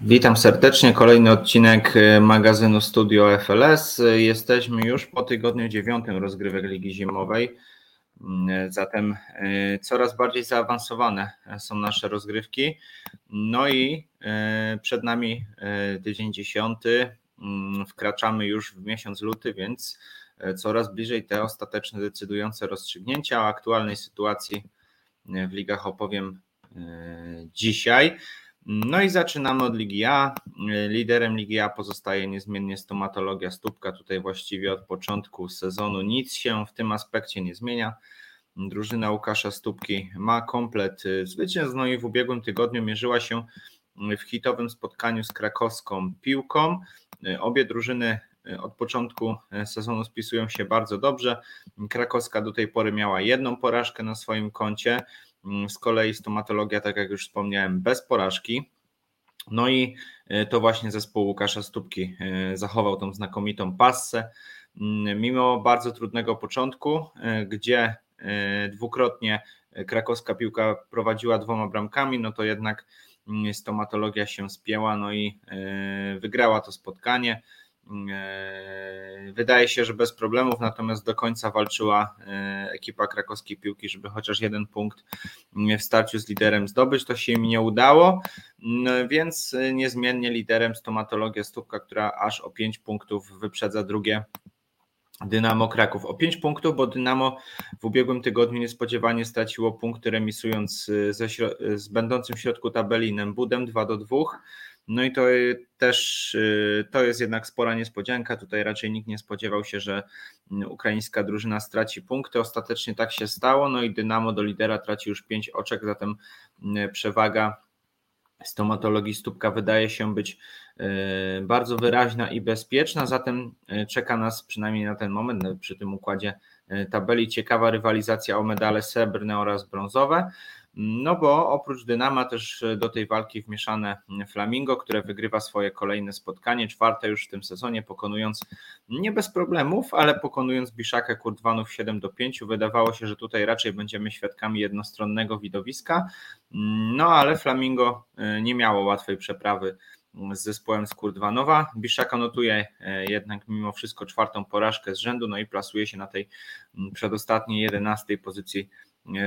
Witam serdecznie. Kolejny odcinek e, magazynu Studio FLS. Jesteśmy już po tygodniu dziewiątym rozgrywek Ligi Zimowej. Mm, zatem e, coraz bardziej zaawansowane są nasze rozgrywki. No i przed nami tydzień dziesiąty. Mm, wkraczamy już w miesiąc luty, więc coraz bliżej te ostateczne decydujące rozstrzygnięcia. O aktualnej sytuacji w ligach opowiem dzisiaj. No i zaczynamy od Ligi A. Liderem Ligi A pozostaje niezmiennie stomatologia stópka. Tutaj właściwie od początku sezonu nic się w tym aspekcie nie zmienia. Drużyna Łukasza Stópki ma komplet zwycięstw, no i w ubiegłym tygodniu mierzyła się w hitowym spotkaniu z krakowską piłką. Obie drużyny od początku sezonu spisują się bardzo dobrze. Krakowska do tej pory miała jedną porażkę na swoim koncie. Mm, z kolei stomatologia, tak jak już wspomniałem, bez porażki. No i e, to właśnie zespół Łukasza Stópki e, zachował tą znakomitą passę. Mm, mimo bardzo trudnego początku, e, gdzie dwukrotnie krakowska piłka prowadziła dwoma bramkami, no to jednak mm, stomatologia się spięła, no i wygrała to spotkanie. E, wydaje się, że bez problemów, natomiast do końca walczyła e, ekipa krakowskiej piłki, żeby chociaż jeden punkt w starciu z liderem zdobyć. To się im nie udało, więc niezmiennie liderem stomatologia Stówka, która aż o 5 punktów wyprzedza drugie Dynamo Kraków o 5 punktów, bo Dynamo w ubiegłym tygodniu niespodziewanie straciło punkty remisując ze, z będącym w środku tabeli Nembudem 2 do 2. No i to też y, to jest jednak spora niespodzianka. Tutaj raczej nikt nie spodziewał się, że mm, ukraińska drużyna straci punkty. Ostatecznie tak się stało. No i Dynamo do lidera traci już 5 oczek, zatem mm, przewaga stomatologii stópka wydaje się być y, bardzo wyraźna i bezpieczna. Zatem y, czeka nas przynajmniej na ten moment przy tym układzie tabeli ciekawa rywalizacja o medale srebrne oraz brązowe. No bo oprócz Dynama też e, do tej walki wmieszane Flamingo, które wygrywa swoje kolejne spotkanie, czwarte już w tym sezonie, pokonując nie bez problemów, ale pokonując Biszakę Kurdwanów 7 do 5. Wydawało się, że tutaj raczej będziemy świadkami jednostronnego widowiska, no ale Flamingo e, nie miało łatwej przeprawy z zespołem z Kurdwanowa. Biszaka notuje e, jednak mimo wszystko czwartą porażkę z rzędu, no i plasuje się na tej przedostatniej 11 pozycji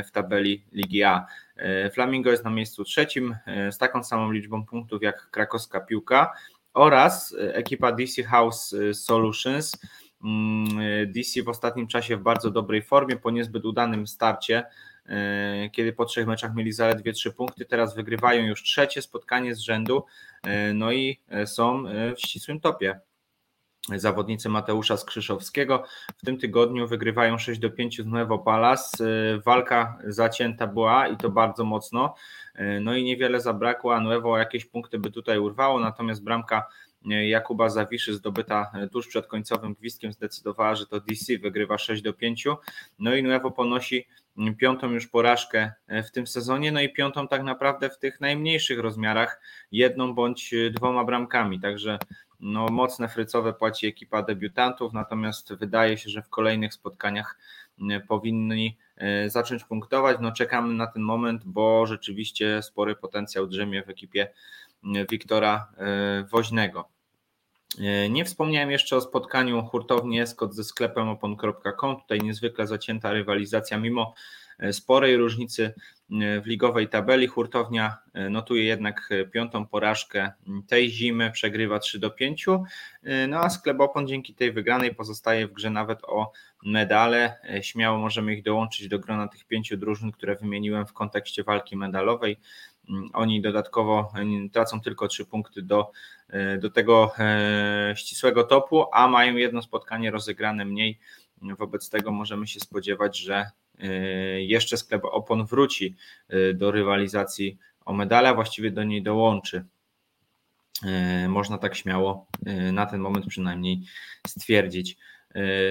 w tabeli Ligi A. E, Flamingo jest na miejscu trzecim e, z taką samą liczbą punktów jak krakowska piłka oraz e, ekipa DC House Solutions. DC w ostatnim czasie w bardzo dobrej formie, po niezbyt udanym starcie, kiedy po trzech meczach mieli zaledwie trzy punkty, teraz wygrywają już trzecie spotkanie z rzędu, no i są w ścisłym topie zawodnicy Mateusza Skrzyszowskiego. W tym tygodniu wygrywają 6 do 5 z Nuevo Palace. Walka zacięta była i to bardzo mocno. No i niewiele zabrakło, a Nuevo jakieś punkty by tutaj urwało, natomiast bramka Jakuba Zawiszy zdobyta tuż przed końcowym gwizdkiem zdecydowała, że to DC wygrywa 6 do 5. No i Nuevo ponosi piątą już porażkę w tym sezonie, no i piątą tak naprawdę w tych najmniejszych rozmiarach, jedną bądź dwoma bramkami. Także no, mocne frycowe płaci ekipa debiutantów, natomiast wydaje się, że w kolejnych spotkaniach mm, powinni e, zacząć punktować. No, czekamy na ten moment, bo rzeczywiście spory potencjał drzemie w ekipie Wiktora e, Woźnego. E, nie wspomniałem jeszcze o spotkaniu hurtowni Escot ze sklepem opon.com. Tutaj niezwykle zacięta rywalizacja, mimo sporej różnicy w ligowej tabeli. Hurtownia e, notuje jednak piątą porażkę tej zimy, przegrywa 3 do 5. E, no a Sklepopon dzięki tej wygranej pozostaje w grze nawet o medale. E, śmiało możemy ich dołączyć do grona tych pięciu drużyn, które wymieniłem w kontekście walki medalowej. Mm, oni dodatkowo tracą tylko trzy punkty do, do tego ścisłego topu, a mają jedno spotkanie rozegrane mniej. Wobec tego możemy się spodziewać, że E, jeszcze sklep Opon wróci e, do rywalizacji o medale, właściwie do niej dołączy. E, można tak śmiało na ten moment przynajmniej stwierdzić.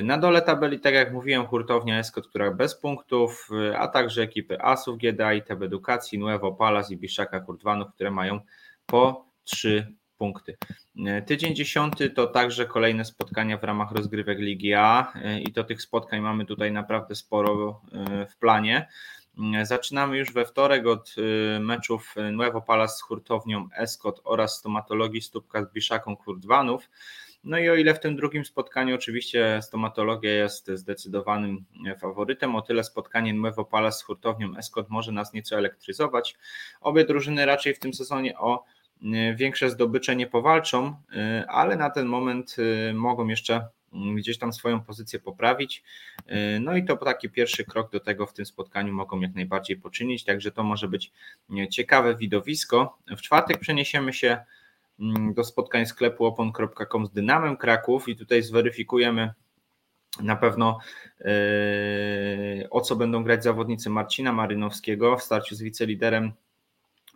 Na dole tabeli, tak jak mówiłem, hurtownia Escot, która bez punktów, a także ekipy Asów GDA, ITB Edukacji, Nuevo Palas i Biszaka Kurtwanów, które mają po trzy punkty. E, tydzień dziesiąty to także kolejne spotkania w ramach rozgrywek Ligi A i to tych spotkań mamy tutaj naprawdę sporo w planie. Zaczynamy już we wtorek od meczów Nuevo Palace z hurtownią Escot oraz stomatologii Stópka z Biszaką Kurdwanów. No i o ile w tym drugim spotkaniu oczywiście stomatologia jest zdecydowanym faworytem, o tyle spotkanie Nuevo Palace z hurtownią Escot może nas nieco elektryzować. Obie drużyny raczej w tym sezonie o e, większe zdobycze nie powalczą, e, ale na ten moment e, mogą jeszcze mm, gdzieś tam swoją pozycję poprawić. No i to taki pierwszy krok do tego w tym spotkaniu mogą jak najbardziej poczynić, także to może być ciekawe widowisko. W czwartek przeniesiemy się do spotkań sklepu opon.com z Dynamem Kraków i tutaj zweryfikujemy na pewno yy, o co będą grać zawodnicy Marcina Marynowskiego w starciu z wiceliderem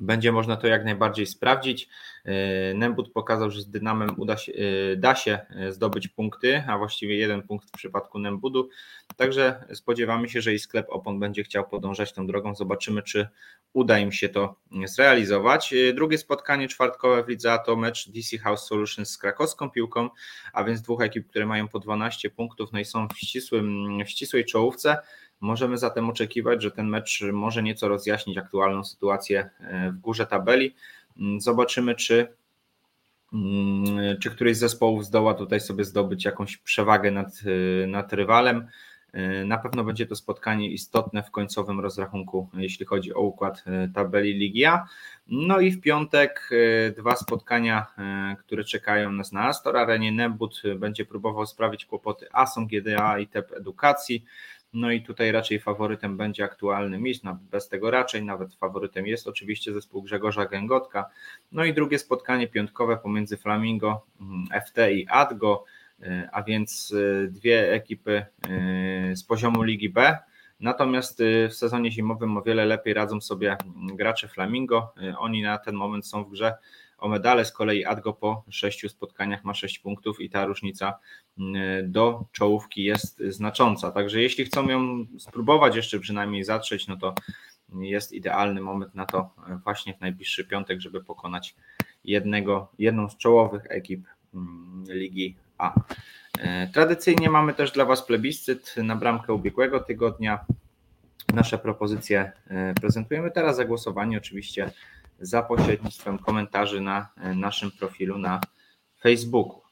będzie można to jak najbardziej sprawdzić. E, Nembut pokazał, że z Dynamem uda się, e, da się e, zdobyć punkty, a właściwie jeden punkt w przypadku Nembudu. Także spodziewamy się, że i sklep Opon będzie chciał podążać tą drogą. Zobaczymy, czy uda im się to zrealizować. Drugie spotkanie czwartkowe w lidze to mecz DC House Solutions z krakowską piłką, a więc dwóch ekip, które mają po 12 punktów, no i są w, ścisłym, w ścisłej czołówce. Możemy zatem oczekiwać, że ten mecz może nieco rozjaśnić aktualną sytuację e, w górze tabeli. Mm, zobaczymy, czy, mm, czy któryś z zespołów zdoła tutaj sobie zdobyć jakąś przewagę nad, e, nad rywalem. E, na pewno będzie to spotkanie istotne w końcowym rozrachunku, jeśli chodzi o układ tabeli Ligi A. No i w piątek dwa spotkania, które czekają nas na Astor Arenie. Nembut będzie próbował sprawić kłopoty ASOM, GDA i TEP Edukacji. No i tutaj raczej faworytem będzie aktualny mistrz, bez tego raczej, nawet faworytem jest oczywiście zespół Grzegorza Gęgotka. No i drugie spotkanie piątkowe pomiędzy Flamingo, mm, FT i ADGO, y, a więc y, dwie ekipy y, z poziomu Ligi B. Natomiast w sezonie zimowym o wiele lepiej radzą sobie gracze Flamingo. Oni na ten moment są w grze o medale. Z kolei Adgo po sześciu spotkaniach ma sześć punktów i ta różnica mm, do czołówki jest znacząca. Także jeśli chcą ją spróbować jeszcze przynajmniej zatrzeć, no to jest idealny moment na to właśnie w najbliższy piątek, żeby pokonać jednego, jedną z czołowych ekip mm, Ligi A. E, tradycyjnie mamy też dla Was plebiscyt na bramkę ubiegłego tygodnia. Nasze propozycje e, prezentujemy teraz. Za głosowanie oczywiście za pośrednictwem komentarzy na e, naszym profilu na Facebooku.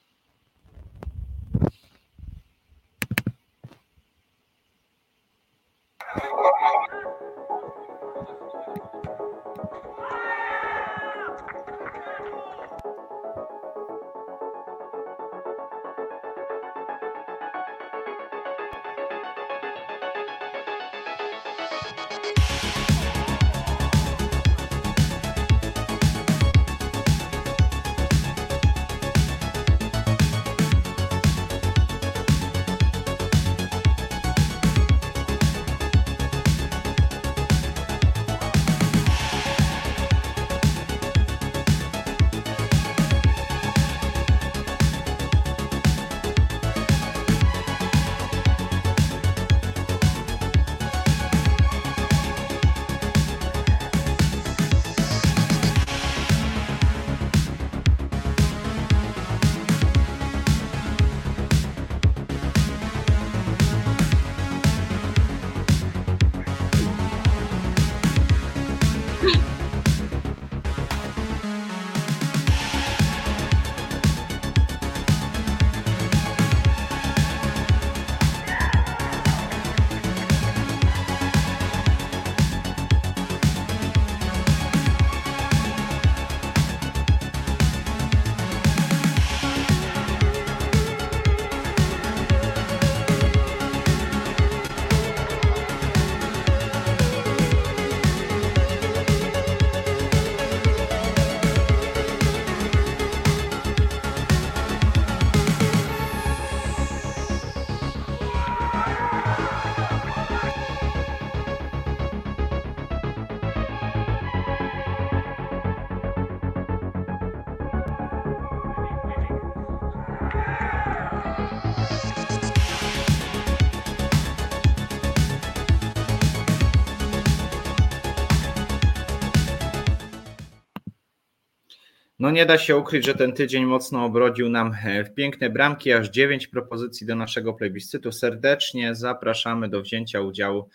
No nie da się ukryć, że ten tydzień mocno obrodził nam e, w piękne bramki, aż dziewięć propozycji do naszego plebiscytu. Serdecznie zapraszamy do wzięcia udziału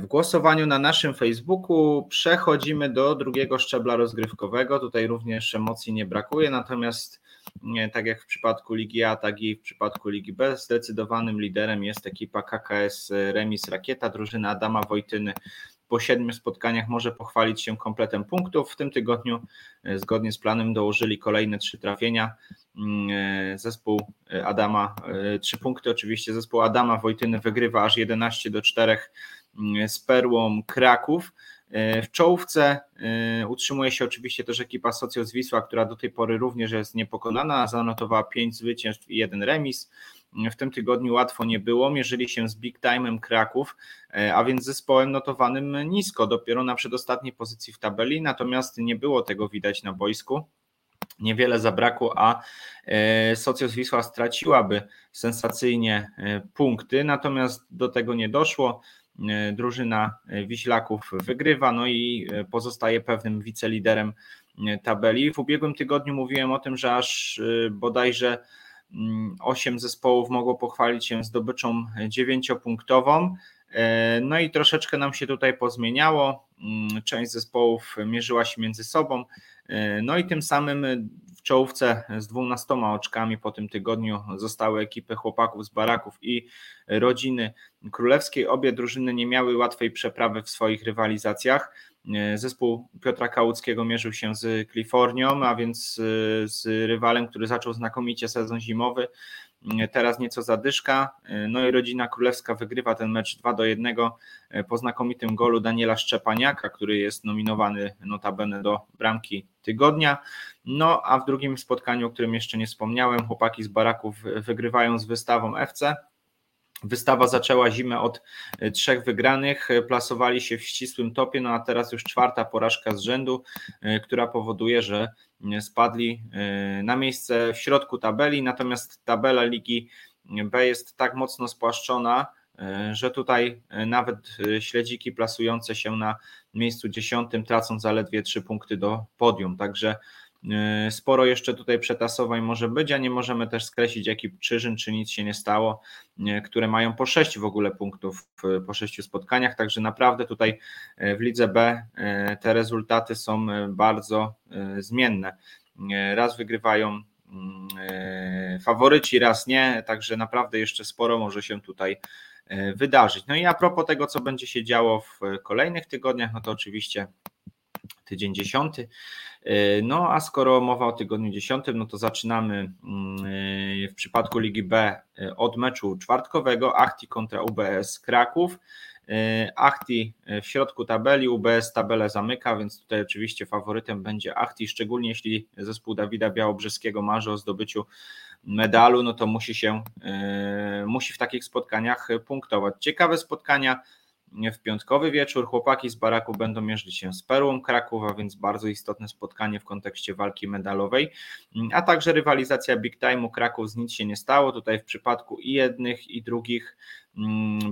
W głosowaniu na naszym Facebooku przechodzimy do drugiego szczebla rozgrywkowego. Tutaj również emocji nie brakuje, natomiast tak jak w przypadku Ligi A, tak i w przypadku Ligi B, zdecydowanym liderem jest ekipa KKS Remis Rakieta, drużyna Adama Wojtyny po siedmiu spotkaniach może pochwalić się kompletem punktów. W tym tygodniu e, zgodnie z planem dołożyli kolejne trzy trafienia. Mm, e, zespół Adama, e, trzy punkty oczywiście, zespół Adama Wojtyny wygrywa aż 11 do 4 mm, z Perłą Kraków. W czołówce utrzymuje się oczywiście też ekipa Socjos Wisła, która do tej pory również jest niepokonana, zanotowała 5 zwycięstw i jeden remis w tym tygodniu łatwo nie było. Mierzyli się z Big Time'em Kraków, e, a więc zespołem notowanym nisko, dopiero na przedostatniej pozycji w tabeli, natomiast nie było tego widać na boisku. Niewiele zabrakło, a e, Socjus Wisła straciłaby sensacyjnie e, punkty, natomiast do tego nie doszło. Drużyna Wiślaków wygrywa, no i pozostaje pewnym wiceliderem tabeli. W ubiegłym tygodniu mówiłem o tym, że aż bodajże osiem zespołów mogło pochwalić się zdobyczą dziewięciopunktową. E, no i troszeczkę nam się tutaj pozmieniało. Mm, część zespołów mierzyła się między sobą. E, no i tym samym w czołówce z dwunastoma oczkami po tym tygodniu zostały ekipy chłopaków z baraków i rodziny królewskiej. Obie drużyny nie miały łatwej przeprawy w swoich rywalizacjach. E, zespół Piotra Kałuckiego mierzył się z Kalifornią, a więc e, z rywalem, który zaczął znakomicie sezon zimowy. E, teraz nieco zadyszka. No i rodzina królewska wygrywa ten mecz 2 do 1 po znakomitym golu Daniela Szczepaniaka, który jest nominowany notabene do bramki tygodnia. No a w drugim spotkaniu, o którym jeszcze nie wspomniałem, chłopaki z baraków wygrywają z wystawą FC Wystawa zaczęła zimę od e, trzech wygranych, e, plasowali się w ścisłym topie, no a teraz już czwarta porażka z rzędu, e, która powoduje, że spadli na miejsce w środku tabeli, natomiast tabela Ligi B jest tak mocno spłaszczona, że tutaj nawet śledziki plasujące się na miejscu dziesiątym tracą zaledwie trzy punkty do podium, także sporo jeszcze tutaj przetasowań może być, a nie możemy też skreślić ekip Czyżyn, czy nic się nie stało, e, które mają po sześć w ogóle punktów po sześciu spotkaniach, także naprawdę tutaj e, w lidze B te rezultaty są bardzo zmienne. Raz wygrywają mm, faworyci, raz nie, także naprawdę jeszcze sporo może się tutaj wydarzyć. No i a propos tego, co będzie się działo w kolejnych tygodniach, no to oczywiście tydzień dziesiąty. E, no a skoro mowa o tygodniu dziesiątym, no to zaczynamy mm, e, w przypadku Ligi B e, od meczu czwartkowego Achti kontra UBS Kraków. Achti w środku tabeli, UBS tabelę zamyka, więc tutaj oczywiście faworytem będzie Achti, szczególnie jeśli zespół Dawida Białobrzeskiego marzy o zdobyciu medalu, no to musi się, musi w takich spotkaniach punktować. Ciekawe spotkania w piątkowy wieczór. Chłopaki z baraku będą mierzyć się z Perłą Kraków, a więc bardzo istotne spotkanie w kontekście walki medalowej, a także rywalizacja Big Time'u Kraków z nic się nie stało. Tutaj w przypadku i jednych i drugich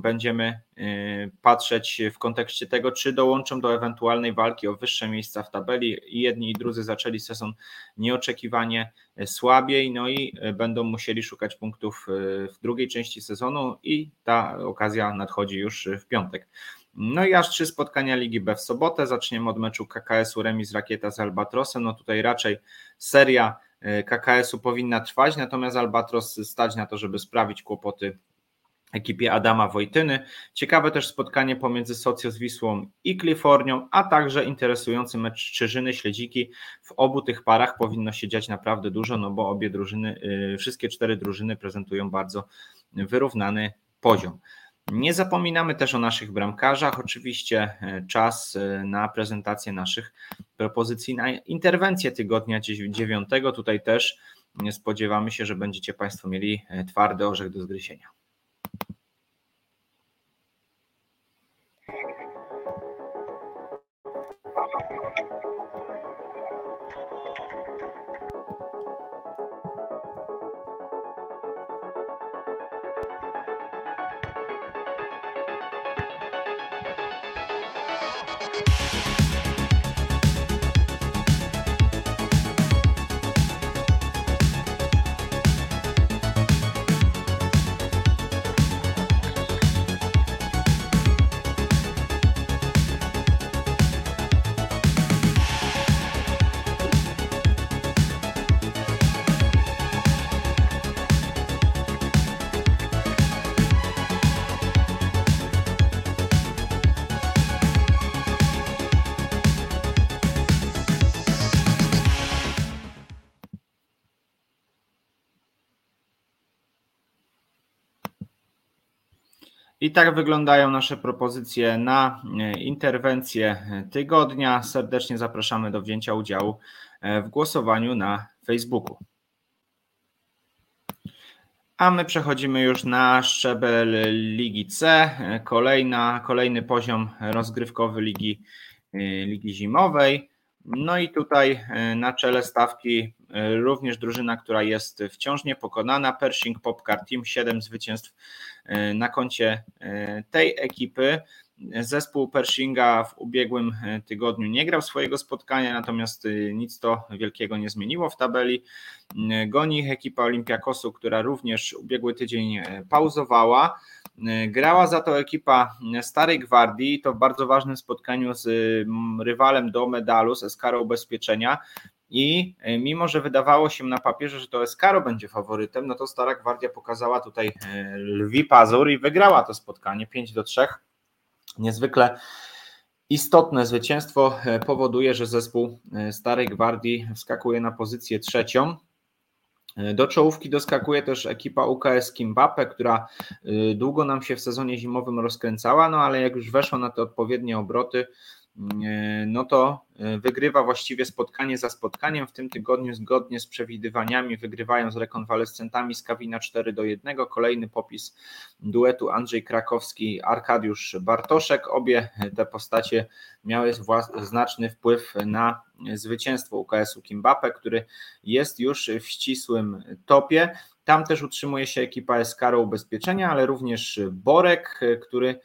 będziemy y, patrzeć w kontekście tego, czy dołączą do ewentualnej walki o wyższe miejsca w tabeli. Jedni i drudzy zaczęli sezon nieoczekiwanie słabiej, no i będą musieli szukać punktów y, w drugiej części sezonu i ta okazja nadchodzi już w piątek. No i aż trzy spotkania Ligi B w sobotę. Zaczniemy od meczu KKS-u remis Rakieta z Albatrosem. No tutaj raczej seria y, KKS-u powinna trwać, natomiast Albatros stać na to, żeby sprawić kłopoty ekipie Adama Wojtyny. Ciekawe też spotkanie pomiędzy Socjo z Wisłą i Klifornią, a także interesujący mecz Czyżyny, Śledziki. W obu tych parach powinno się dziać naprawdę dużo, no bo obie drużyny, y, wszystkie cztery drużyny prezentują bardzo wyrównany poziom. Nie zapominamy też o naszych bramkarzach. Oczywiście y, czas y, na prezentację naszych propozycji na interwencję tygodnia 9. Tutaj też spodziewamy się, że będziecie Państwo mieli twardy orzech do zgryzienia. I tak wyglądają nasze propozycje na e, interwencję tygodnia. Serdecznie zapraszamy do wzięcia udziału w głosowaniu na Facebooku. A my przechodzimy już na szczebel Ligi C. Kolejna, kolejny poziom rozgrywkowy Ligi, Ligi Zimowej. No i tutaj e, na czele stawki e, również drużyna, która jest wciąż niepokonana. Pershing Popcar Team, 7 zwycięstw e, na koncie tej ekipy. Zespół Pershinga w ubiegłym tygodniu nie grał swojego spotkania, natomiast nic to wielkiego nie zmieniło w tabeli. Goni ich ekipa Olimpiakosu, która również ubiegły tydzień pauzowała. Grała za to ekipa Starej Gwardii, to w bardzo ważnym spotkaniu z rywalem do medalu, z Eskarą Ubezpieczenia. I e, mimo, że wydawało się na papierze, że to Eskaro będzie faworytem, no to Stara Gwardia pokazała tutaj e, lwi pazur i wygrała to spotkanie 5 do 3. Niezwykle istotne zwycięstwo e, powoduje, że zespół Starej Gwardii wskakuje na pozycję trzecią. Do czołówki doskakuje też ekipa UKS Kimbape, która długo nam się w sezonie zimowym rozkręcała, no ale jak już weszła na te odpowiednie obroty, E, no to e, wygrywa właściwie spotkanie za spotkaniem. W tym tygodniu zgodnie z przewidywaniami wygrywają z rekonwalescentami z Kawina 4 do 1. Kolejny popis duetu Andrzej Krakowski, Arkadiusz Bartoszek. Obie te postacie miały znaczny wpływ na zwycięstwo UKS-u Kimbape, który jest już w ścisłym topie. Tam też utrzymuje się ekipa Eskaro Ubezpieczenia, ale również Borek, który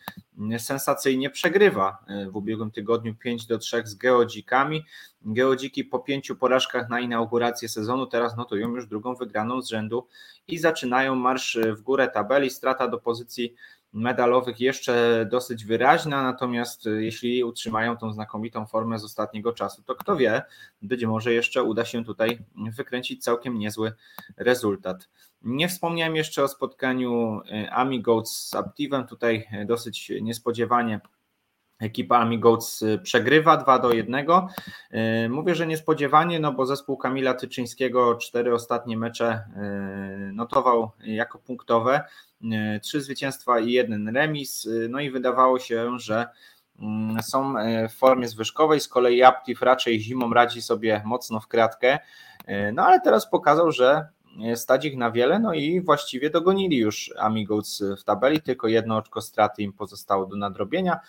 sensacyjnie przegrywa w ubiegłym tygodniu 5 do 3 z Geodzikami. Geodziki po pięciu porażkach na inaugurację sezonu teraz notują już drugą wygraną z rzędu i zaczynają marsz w górę tabeli. Strata do pozycji medalowych jeszcze dosyć wyraźna, natomiast jeśli utrzymają tą znakomitą formę z ostatniego czasu, to kto wie, być może jeszcze uda się tutaj wykręcić całkiem niezły rezultat. Nie wspomniałem jeszcze o spotkaniu e, AmiGoats z Aptivem. Tutaj e, dosyć niespodziewanie ekipa AmiGoats e, przegrywa 2 do 1. Mówię, że niespodziewanie, no bo zespół Kamila Tyczyńskiego cztery ostatnie mecze notował jako punktowe. Trzy zwycięstwa i jeden remis. No i wydawało się, że mm, są w formie zwyżkowej. Z kolei Aptiv raczej zimą radzi sobie mocno w kratkę. No ale teraz pokazał, że stać ich na wiele, no i właściwie dogonili już Amigos w tabeli, tylko jedno oczko straty im pozostało do nadrobienia.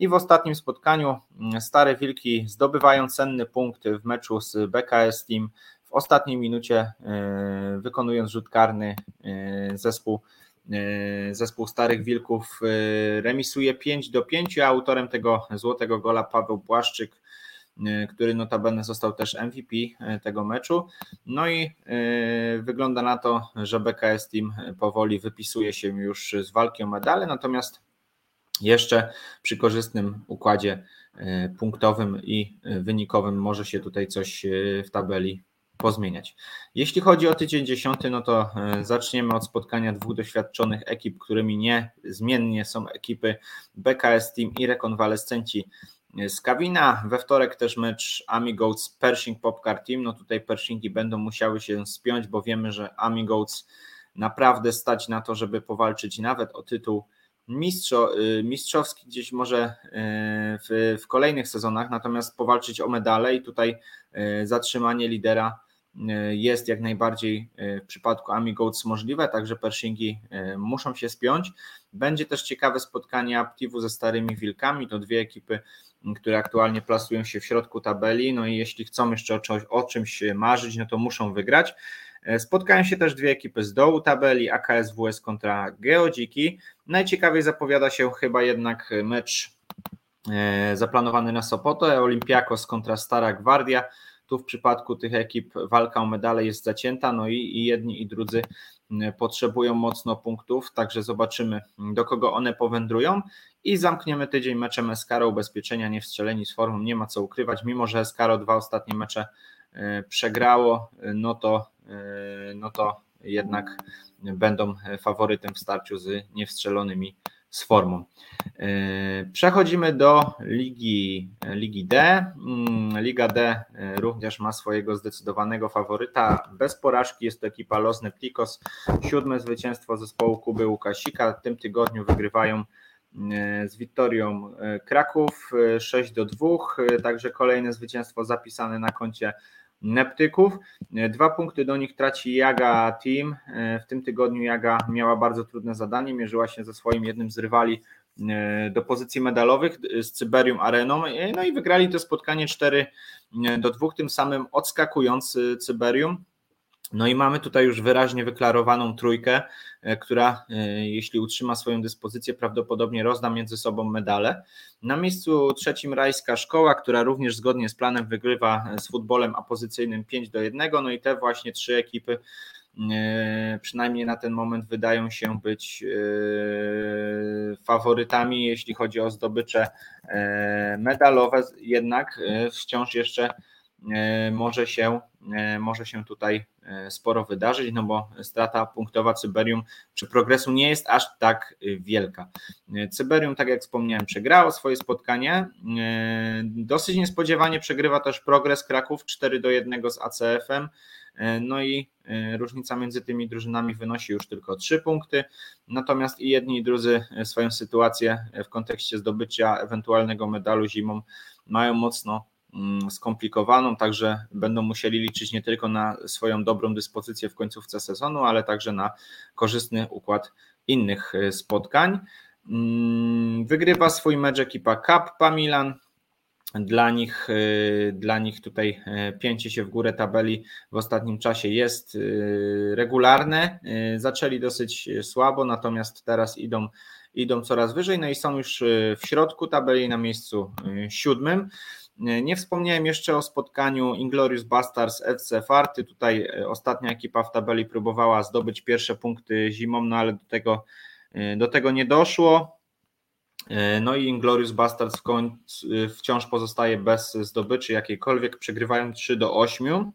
I w ostatnim spotkaniu mm, Stare Wilki zdobywają cenny punkt w meczu z BKS Team. W ostatniej minucie e, wykonując rzut karny e, zespół, e, zespół Starych Wilków remisuje 5 do 5, a autorem tego złotego gola Paweł Błaszczyk który notabene został też MVP tego meczu. No i wygląda na to, że BKS Team powoli wypisuje się już z walki o medale, natomiast jeszcze przy korzystnym układzie punktowym i wynikowym może się tutaj coś w tabeli pozmieniać. Jeśli chodzi o tydzień dziesiąty, no to zaczniemy od spotkania dwóch doświadczonych ekip, którymi niezmiennie są ekipy BKS Team i rekonwalescenci z Kawina. We wtorek też mecz Amigoats Pershing Popcar Team. No tutaj Pershingi będą musiały się spiąć, bo wiemy, że Amigoats naprawdę stać na to, żeby powalczyć nawet o tytuł mistrzo, y, mistrzowski gdzieś może y, w, w kolejnych sezonach, natomiast powalczyć o medale i tutaj y, zatrzymanie lidera jest jak najbardziej w przypadku Amigoats możliwe, także Pershingi muszą się spiąć. Będzie też ciekawe spotkanie Aptivu ze Starymi Wilkami, to dwie ekipy które aktualnie plasują się w środku tabeli. No i jeśli chcą jeszcze o czymś marzyć, no to muszą wygrać. E, spotkają się też dwie ekipy z dołu tabeli, AKS-WS kontra Geodziki. Najciekawiej zapowiada się chyba jednak mecz e, zaplanowany na Sopoto, Olympiakos kontra Stara Gwardia. Tu w przypadku tych ekip walka o medale jest zacięta, no i, i jedni i drudzy potrzebują mocno punktów, także zobaczymy do kogo one powędrują i zamkniemy tydzień meczem Eskaro ubezpieczenia nie wstrzeleni z formą, nie ma co ukrywać, mimo że Eskaro dwa ostatnie mecze e, przegrało, no to, no to jednak będą faworytem w starciu z niewstrzelonymi z formą. Przechodzimy do Ligi, Ligi D. Mm, Liga D również ma swojego zdecydowanego faworyta. Bez porażki jest to ekipa Losny Plikos. Siódme zwycięstwo zespołu Kuby Łukasika. W tym tygodniu wygrywają z Wiktorią Kraków 6 do 2. Także kolejne zwycięstwo zapisane na koncie Neptyków. Dwa punkty do nich traci Jaga Team. W tym tygodniu Jaga miała bardzo trudne zadanie, mierzyła się ze swoim jednym z rywali e, do pozycji medalowych z Cyberium Areną, e, no i wygrali to spotkanie 4 do 2, tym samym odskakując Cyberium. No i mamy tutaj już wyraźnie wyklarowaną trójkę, e, która e, jeśli utrzyma swoją dyspozycję, prawdopodobnie rozda między sobą medale. Na miejscu trzecim Rajska Szkoła, która również zgodnie z planem wygrywa z futbolem apozycyjnym 5 do 1. No i te właśnie trzy ekipy e, przynajmniej na ten moment wydają się być faworytami, jeśli chodzi o zdobycze medalowe, jednak wciąż jeszcze może się, może się tutaj E, sporo wydarzyć, no bo strata punktowa Cyberium czy progresu nie jest aż tak e, wielka. E, Cyberium, tak jak wspomniałem, przegrało swoje spotkanie. Dosyć niespodziewanie przegrywa też progres Kraków 4 do 1 z ACF-em. No i różnica między tymi drużynami wynosi już tylko 3 punkty. Natomiast i jedni i drudzy swoją sytuację w kontekście zdobycia ewentualnego medalu zimą mają mocno skomplikowaną, także będą musieli liczyć nie tylko na swoją dobrą dyspozycję w końcówce sezonu, ale także na korzystny układ innych e, spotkań. Mm, wygrywa swój mecz ekipa Kappa Milan. Dla nich, e, dla nich tutaj e, pięcie się w górę tabeli w ostatnim czasie jest regularne. Zaczęli dosyć słabo, natomiast teraz idą, idą coraz wyżej, no i są już w środku tabeli na miejscu siódmym. Nie wspomniałem jeszcze o spotkaniu Inglorious Bastards FC Farty. Tutaj e, ostatnia ekipa w tabeli próbowała zdobyć pierwsze punkty zimą, no ale do tego, e, do tego nie doszło. E, no i Inglorious Bastards w końcu, wciąż pozostaje bez zdobyczy jakiejkolwiek, przegrywają 3 do 8.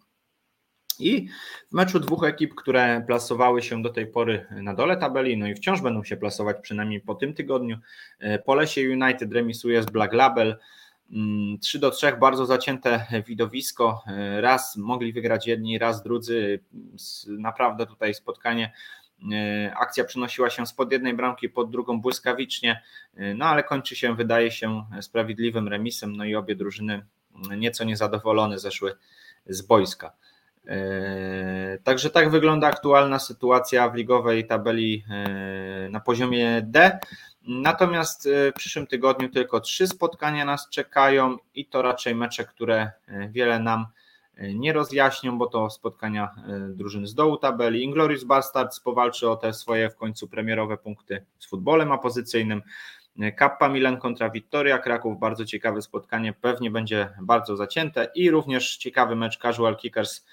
I w meczu dwóch ekip, które plasowały się do tej pory na dole tabeli, no i wciąż będą się plasować przynajmniej po tym tygodniu, Polesie United remisuje z Black Label, 3 mm, do 3, bardzo zacięte widowisko. Raz mogli wygrać jedni, raz drudzy. Naprawdę tutaj spotkanie. E, akcja przenosiła się spod jednej bramki pod drugą błyskawicznie, e, no ale kończy się, wydaje się, sprawiedliwym remisem. No i obie drużyny nieco niezadowolone zeszły z boiska. E, także tak wygląda aktualna sytuacja w ligowej tabeli na poziomie D. Natomiast y, w przyszłym tygodniu tylko trzy spotkania nas czekają i to raczej mecze, które y, wiele nam y, nie rozjaśnią, bo to spotkania drużyn z dołu tabeli. Inglorious Bastards powalczy o te swoje w końcu premierowe punkty z futbolem apozycyjnym. Kappa Milan kontra Vittoria Kraków, bardzo ciekawe spotkanie, pewnie będzie bardzo zacięte i również ciekawy mecz Casual Kickers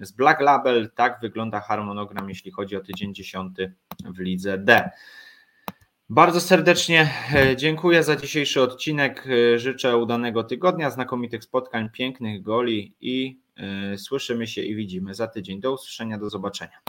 z Black Label. Tak wygląda harmonogram, jeśli chodzi o tydzień 10 w lidze D. Bardzo serdecznie e, dziękuję za dzisiejszy odcinek. E, życzę udanego tygodnia, znakomitych spotkań, pięknych goli i e, słyszymy się i widzimy za tydzień. Do usłyszenia, do zobaczenia.